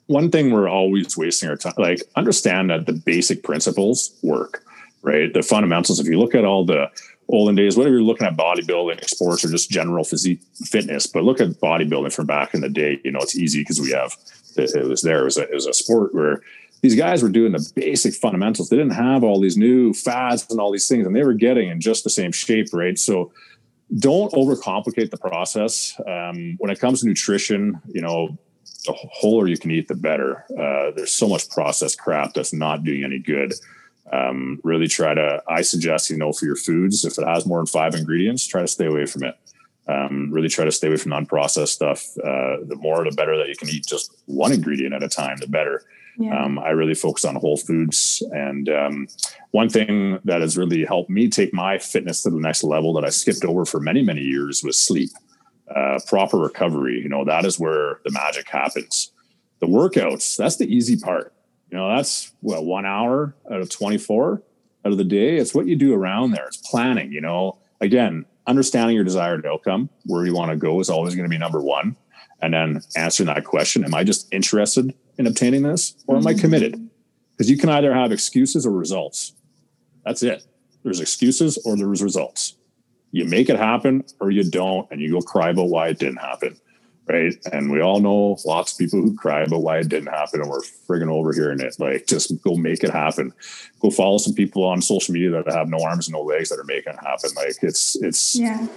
one thing we're always wasting our time like understand that the basic principles work right the fundamentals if you look at all the olden days whether you're looking at bodybuilding sports or just general physique fitness but look at bodybuilding from back in the day you know it's easy because we have it, was there it was, a, it was a sport where these guys were doing the basic fundamentals they didn't have all these new fads and all these things and they were getting in just the same shape right so don't overcomplicate the process um, when it comes to nutrition you know the wholer you can eat, the better. Uh, there's so much processed crap that's not doing any good. Um, really try to, I suggest, you know, for your foods, if it has more than five ingredients, try to stay away from it. Um, really try to stay away from non-processed stuff. Uh, the more, the better that you can eat just one ingredient at a time, the better. Yeah. Um, I really focus on whole foods. And um, one thing that has really helped me take my fitness to the next level that I skipped over for many, many years was sleep uh, proper recovery. You know, that is where the magic happens. The workouts, that's the easy part. You know, that's what one hour out of 24 out of the day. It's what you do around there. It's planning, you know, again, understanding your desired outcome, where you want to go is always going to be number one. And then answering that question, am I just interested in obtaining this or am I mm-hmm. committed? Because you can either have excuses or results. That's it. There's excuses or there's results you make it happen or you don't, and you go cry about why it didn't happen. Right. And we all know lots of people who cry about why it didn't happen and we're frigging over here in it. Like just go make it happen. Go follow some people on social media that have no arms and no legs that are making it happen. Like it's it's yeah.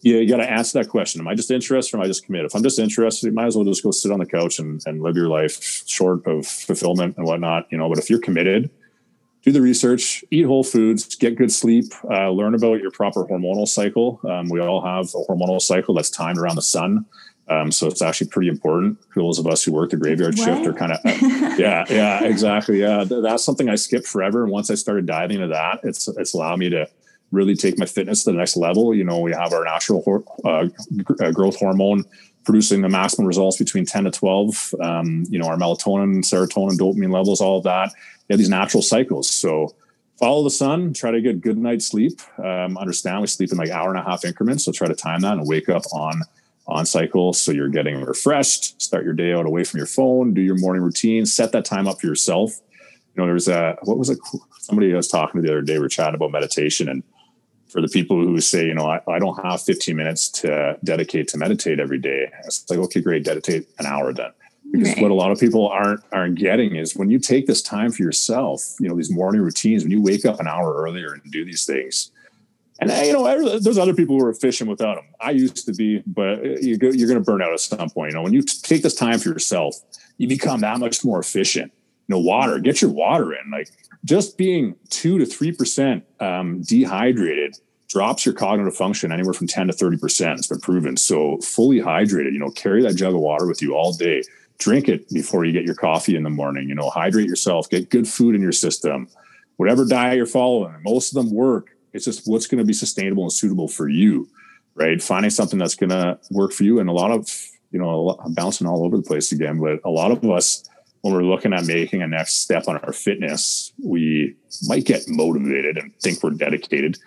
Yeah, you got to ask that question. Am I just interested or am I just committed? If I'm just interested, you might as well just go sit on the couch and, and live your life short of fulfillment and whatnot, you know. But if you're committed, do the research, eat whole foods, get good sleep, uh, learn about your proper hormonal cycle. Um, we all have a hormonal cycle that's timed around the sun. Um, so it's actually pretty important. For those of us who work the graveyard what? shift are kind of, uh, yeah, yeah, exactly. Yeah. That's something I skipped forever. And once I started diving into that, it's, it's allowed me to really take my fitness to the next level. You know, we have our natural uh, uh, growth hormone producing the maximum results between 10 to 12. Um, you know, our melatonin, serotonin, dopamine levels, all of that you have these natural cycles. So follow the sun, try to get good night's sleep. Um, understand we sleep in like hour and a half increments. So try to time that and wake up on on cycle so you're getting refreshed start your day out away from your phone do your morning routine set that time up for yourself. You know there's a what was it? Somebody I was talking to the other day we are chatting about meditation and for the people who say you know I, I don't have 15 minutes to dedicate to meditate every day it's like okay great dedicate an hour then. Because right. what a lot of people aren't aren't getting is when you take this time for yourself you know these morning routines when you wake up an hour earlier and do these things and you know there's other people who are efficient without them i used to be but go, you're going to burn out at some point you know when you take this time for yourself you become that much more efficient you know water get your water in like just being two to three percent um, dehydrated drops your cognitive function anywhere from 10 to 30 percent it's been proven so fully hydrated you know carry that jug of water with you all day drink it before you get your coffee in the morning. You know, hydrate yourself, get good food in your system. Whatever diet you're following, most of them work. It's just what's going to be sustainable and suitable for you, right? Finding something that's going to work for you. And a lot of, you know, I'm bouncing all over the place again, but a lot of us, when we're looking at making a next step on our fitness, we might get motivated and think we're dedicated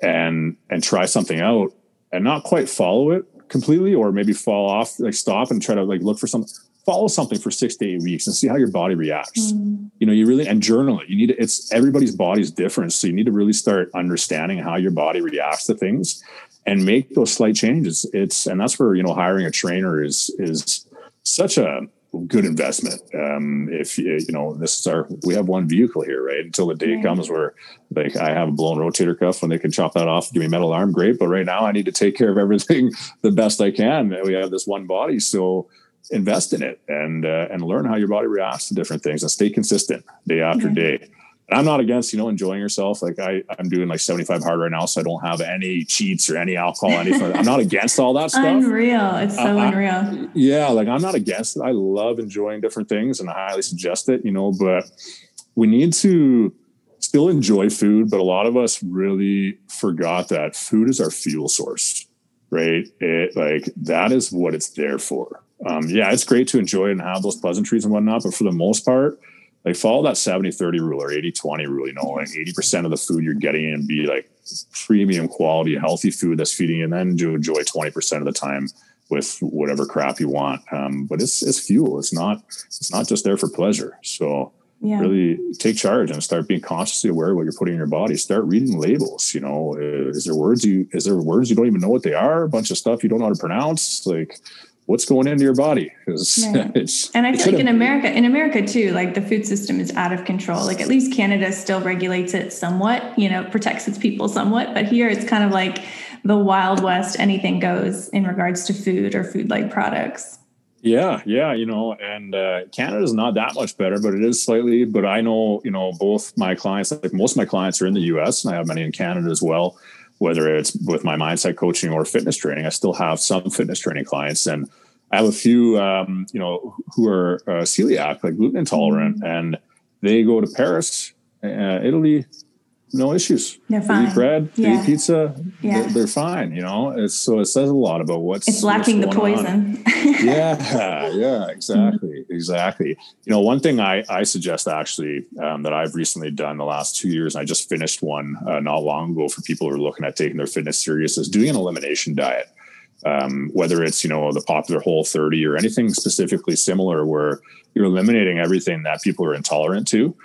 and and try something out and not quite follow it completely or maybe fall off like stop and try to like look for something follow something for six to eight weeks and see how your body reacts mm. you know you really and journal it you need to, it's everybody's body's different so you need to really start understanding how your body reacts to things and make those slight changes it's and that's where you know hiring a trainer is is such a good investment. Um, if you know, this is our, we have one vehicle here, right? Until the day right. comes where like I have a blown rotator cuff when they can chop that off, give me metal arm, great. But right now I need to take care of everything the best I can. We have this one body. So invest in it and, uh, and learn how your body reacts to different things and stay consistent day after day. I'm not against, you know, enjoying yourself. Like I, I'm doing like 75 hard right now, so I don't have any cheats or any alcohol, anything. I'm not against all that stuff. Unreal. It's so uh, unreal. I, yeah. Like I'm not against it. I love enjoying different things and I highly suggest it, you know, but we need to still enjoy food. But a lot of us really forgot that food is our fuel source, right? It like that is what it's there for. Um, yeah, it's great to enjoy and have those pleasantries and whatnot, but for the most part, like follow that 70 30 rule or 80 20 rule, you know, like 80% of the food you're getting and be like premium quality, healthy food that's feeding you, and then to enjoy 20% of the time with whatever crap you want. Um, but it's, it's fuel. It's not, it's not just there for pleasure. So yeah. really take charge and start being consciously aware of what you're putting in your body. Start reading labels. You know, is there words you, is there words you don't even know what they are? A bunch of stuff you don't know how to pronounce. Like, what's going into your body right. and i feel like in america in america too like the food system is out of control. Like at least canada still regulates it somewhat you know protects its people somewhat. But here it's kind of like the wild west anything goes in regards to food or food like products. Yeah yeah you know and uh, canada's not that much better but it is slightly but i know you know both my clients like most of my clients are in the us and i have many in canada as well whether it's with my mindset coaching or fitness training. I still have some fitness training clients, and I have a few, um, you know, who are uh, celiac, like gluten intolerant, mm-hmm. and they go to Paris, uh, Italy, no issues. They're fine. They eat bread, yeah. they eat pizza. Yeah. They're, they're, fine. You know, it's, so it says a lot about what's it's lacking what's the poison. yeah, yeah, exactly, mm-hmm. exactly. You know, one thing I I suggest actually um, that I've recently done the last two years, and I just finished one uh, not long ago for people who are looking at taking their fitness serious, is doing an elimination diet. Um, whether it's you know the popular Whole 30 or anything specifically similar, where you're eliminating everything that people are intolerant to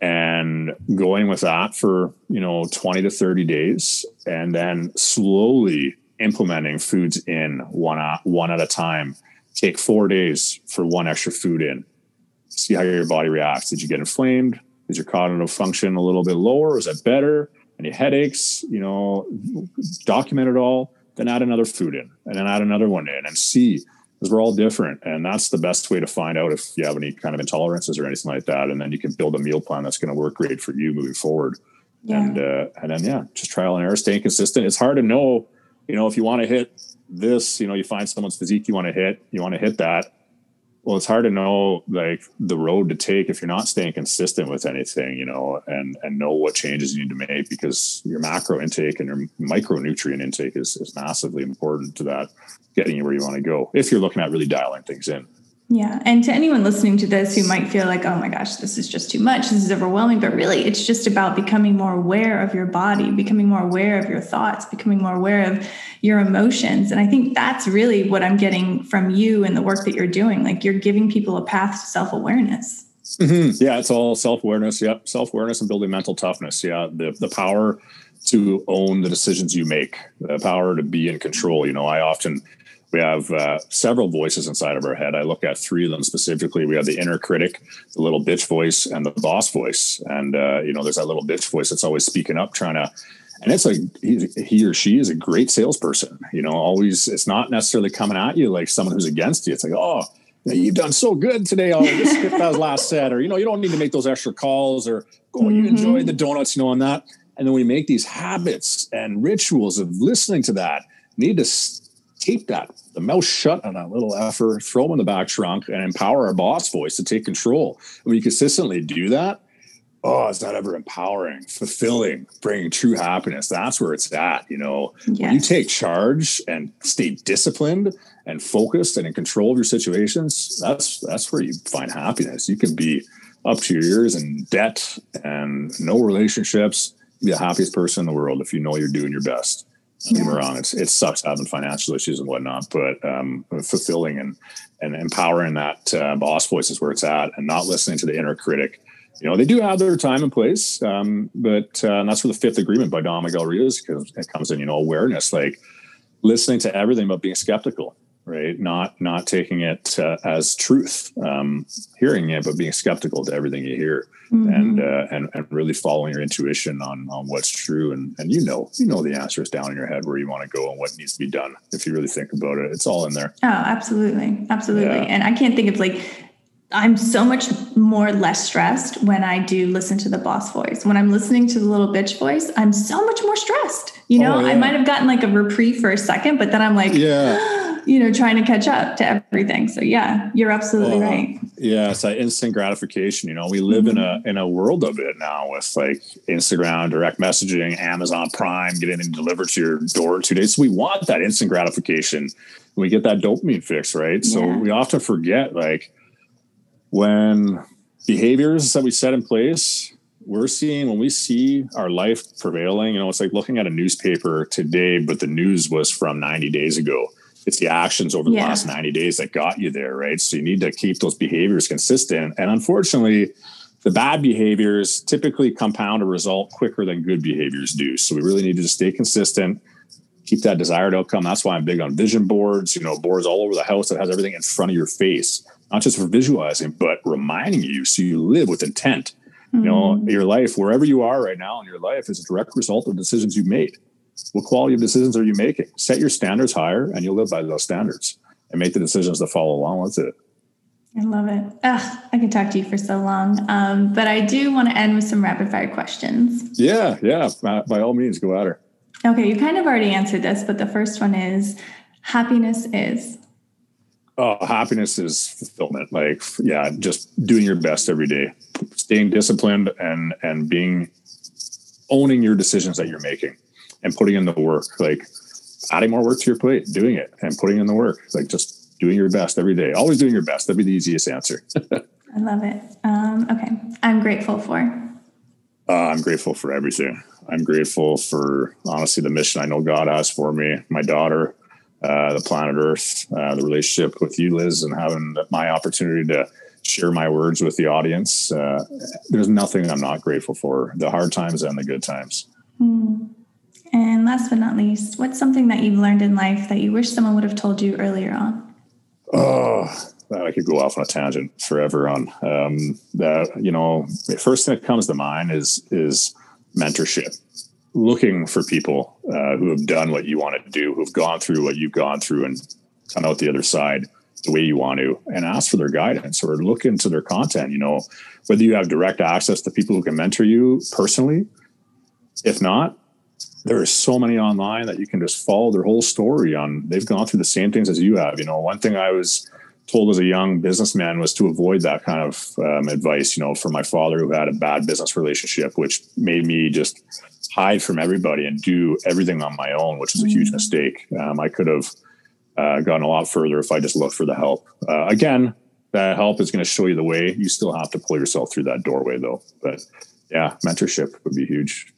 and going with that for you know 20 to 30 days and then slowly implementing foods in one at, one at a time. Take four days for one extra food in. See how your body reacts. Did you get inflamed? Is your cognitive function a little bit lower? Is it better? Any headaches? You know document it all then add another food in and then add another one in and see because we're all different and that's the best way to find out if you have any kind of intolerances or anything like that and then you can build a meal plan that's going to work great for you moving forward. Yeah. and uh, and then yeah just trial and error staying consistent. It's hard to know you know if you want to hit this you know you find someone's physique you want to hit you want to hit that well, it's hard to know like the road to take if you're not staying consistent with anything, you know, and and know what changes you need to make because your macro intake and your micronutrient intake is is massively important to that getting you where you want to go if you're looking at really dialing things in. Yeah. And to anyone listening to this who might feel like, oh my gosh, this is just too much, this is overwhelming, but really it's just about becoming more aware of your body, becoming more aware of your thoughts, becoming more aware of your emotions. And I think that's really what I'm getting from you and the work that you're doing. Like you're giving people a path to self awareness. Mm-hmm. Yeah, it's all self awareness. Yep. Self awareness and building mental toughness. Yeah. The, the power to own the decisions you make, the power to be in control. You know, I often, we have uh, several voices inside of our head. I look at three of them specifically. We have the inner critic, the little bitch voice, and the boss voice. And uh, you know, there's that little bitch voice that's always speaking up, trying to. And it's like he, he or she is a great salesperson. You know, always. It's not necessarily coming at you like someone who's against you. It's like, oh, you've done so good today. Oh, this that was last set, or you know, you don't need to make those extra calls, or oh, mm-hmm. you enjoyed the donuts, you know, and that. And then we make these habits and rituals of listening to that. Need to tape that, the mouth shut on that little effort, throw them in the back trunk, and empower our boss voice to take control. When you consistently do that, oh, is that ever empowering, fulfilling, bringing true happiness? That's where it's at. You know, yes. when you take charge and stay disciplined and focused and in control of your situations, that's that's where you find happiness. You can be up to your ears in debt and no relationships. Be the happiest person in the world if you know you're doing your best. Get me wrong; it's it sucks having financial issues and whatnot, but um, fulfilling and and empowering that uh, boss voice is where it's at, and not listening to the inner critic you know, they do have their time and place, um, but uh, that's where the fifth agreement by Don Miguel it comes in. You know, awareness, like listening to everything, but being skeptical, right? Not not taking it uh, as truth, um, hearing it, but being skeptical to everything you hear, mm-hmm. and, uh, and and really following your intuition on on what's true, and and you know you know the answers down in your head where you want to go and what needs to be done. If you really think about it, it's all in there. Oh, absolutely, absolutely. Yeah. And I can't think of like I'm so much more less stressed when I do listen to the boss voice. When I'm listening to the little bitch voice, I'm so much more stressed. You know, oh, yeah. I might have gotten like a reprieve for a second, but then I'm like, yeah. you know, trying to catch up to everything. So yeah, you're absolutely uh, right. Yeah, it's that instant gratification. You know, we live mm-hmm. in a in a world of it now with like Instagram, direct messaging, Amazon Prime, getting delivered to your door two days. So we want that instant gratification. We get that dopamine fix, right? So yeah. we often forget like when behaviors that we set in place we're seeing when we see our life prevailing you know it's like looking at a newspaper today but the news was from 90 days ago it's the actions over the yeah. last 90 days that got you there right so you need to keep those behaviors consistent and unfortunately the bad behaviors typically compound a result quicker than good behaviors do so we really need to stay consistent keep that desired outcome that's why i'm big on vision boards you know boards all over the house that has everything in front of your face not just for visualizing, but reminding you so you live with intent. Mm-hmm. You know, mm-hmm. your life, wherever you are right now in your life, is a direct result of decisions you've made. What quality of decisions are you making? Set your standards higher and you'll live by those standards and make the decisions that follow along with it. I love it. Ugh, I can talk to you for so long. Um, but I do want to end with some rapid fire questions. Yeah, yeah. By, by all means, go at her. Okay, you kind of already answered this, but the first one is happiness is Oh, happiness is fulfillment. Like, yeah, just doing your best every day, staying disciplined, and and being owning your decisions that you're making, and putting in the work. Like, adding more work to your plate, doing it, and putting in the work. Like, just doing your best every day. Always doing your best. That'd be the easiest answer. I love it. Um, okay, I'm grateful for. Uh, I'm grateful for everything. I'm grateful for honestly the mission I know God has for me, my daughter, uh, the planet Earth, uh, the relationship with you, Liz, and having my opportunity to share my words with the audience. Uh, there's nothing I'm not grateful for the hard times and the good times. Mm. And last but not least, what's something that you've learned in life that you wish someone would have told you earlier on? Oh, I could go off on a tangent forever on um, that. You know, the first thing that comes to mind is is mentorship looking for people uh, who have done what you want to do, who've gone through what you've gone through and come out the other side the way you want to, and ask for their guidance or look into their content. You know, whether you have direct access to people who can mentor you personally, if not, there are so many online that you can just follow their whole story on. They've gone through the same things as you have. You know, one thing I was told as a young businessman was to avoid that kind of um, advice. You know, from my father who had a bad business relationship, which made me just hide from everybody and do everything on my own, which is a huge mm. mistake. Um, I could have uh, gone a lot further if I just looked for the help. Uh, again, that help is going to show you the way. You still have to pull yourself through that doorway, though. But yeah, mentorship would be huge.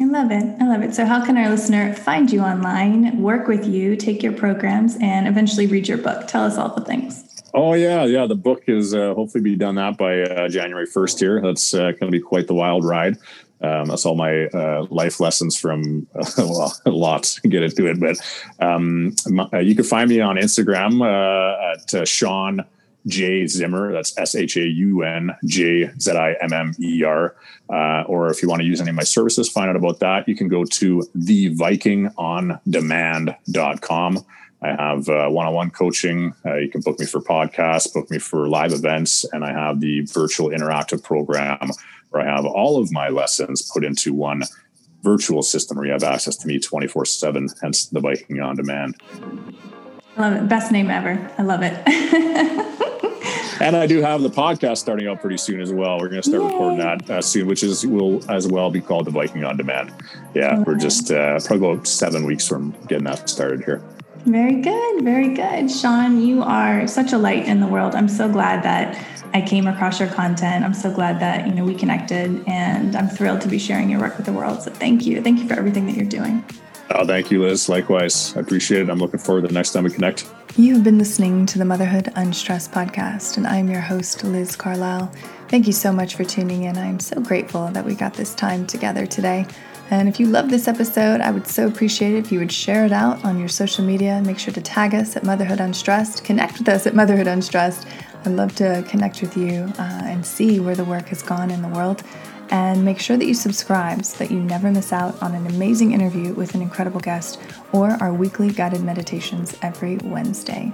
I love it. I love it. So, how can our listener find you online, work with you, take your programs, and eventually read your book? Tell us all the things. Oh yeah, yeah. The book is uh, hopefully be done that by uh, January first here. That's uh, going to be quite the wild ride. Um, that's all my uh, life lessons from well, lots get into it. But um, my, uh, you can find me on Instagram uh, at uh, Shaun J Zimmer. That's S H A U N J Z I M M E R. Uh, or if you want to use any of my services, find out about that. You can go to thevikingondemand.com. I have one-on-one coaching. you can book me for podcasts, book me for live events, and I have the virtual interactive program where I have all of my lessons put into one virtual system where you have access to me 24 7, hence the Viking on demand. I love it. Best name ever. I love it. and I do have the podcast starting out pretty soon as well. We're going to start Yay. recording that uh, soon, which is will as well be called the Viking on Demand. Yeah, we're just uh, probably about seven weeks from getting that started here. Very good, very good, Shaun. You are such a light in the world. I'm so glad that I came across your content. I'm so glad that you know we connected, and I'm thrilled to be sharing your work with the world. So thank you, thank you for everything that you're doing. Oh, thank you, Liz. Likewise, I appreciate it. I'm looking forward to the next time we connect. You have been listening to the Motherhood Unstressed podcast, and I'm your host, Liz Carlisle. Thank you so much for tuning in. I'm so grateful that we got this time together today. And if you love this episode, I would so appreciate it if you would share it out on your social media make sure to tag us at Motherhood Unstressed. Connect with us at Motherhood Unstressed. I'd love to connect with you uh, and see where the work has gone in the world and make sure that you subscribe so that you never miss out on an amazing interview with an incredible guest or our weekly guided meditations every Wednesday.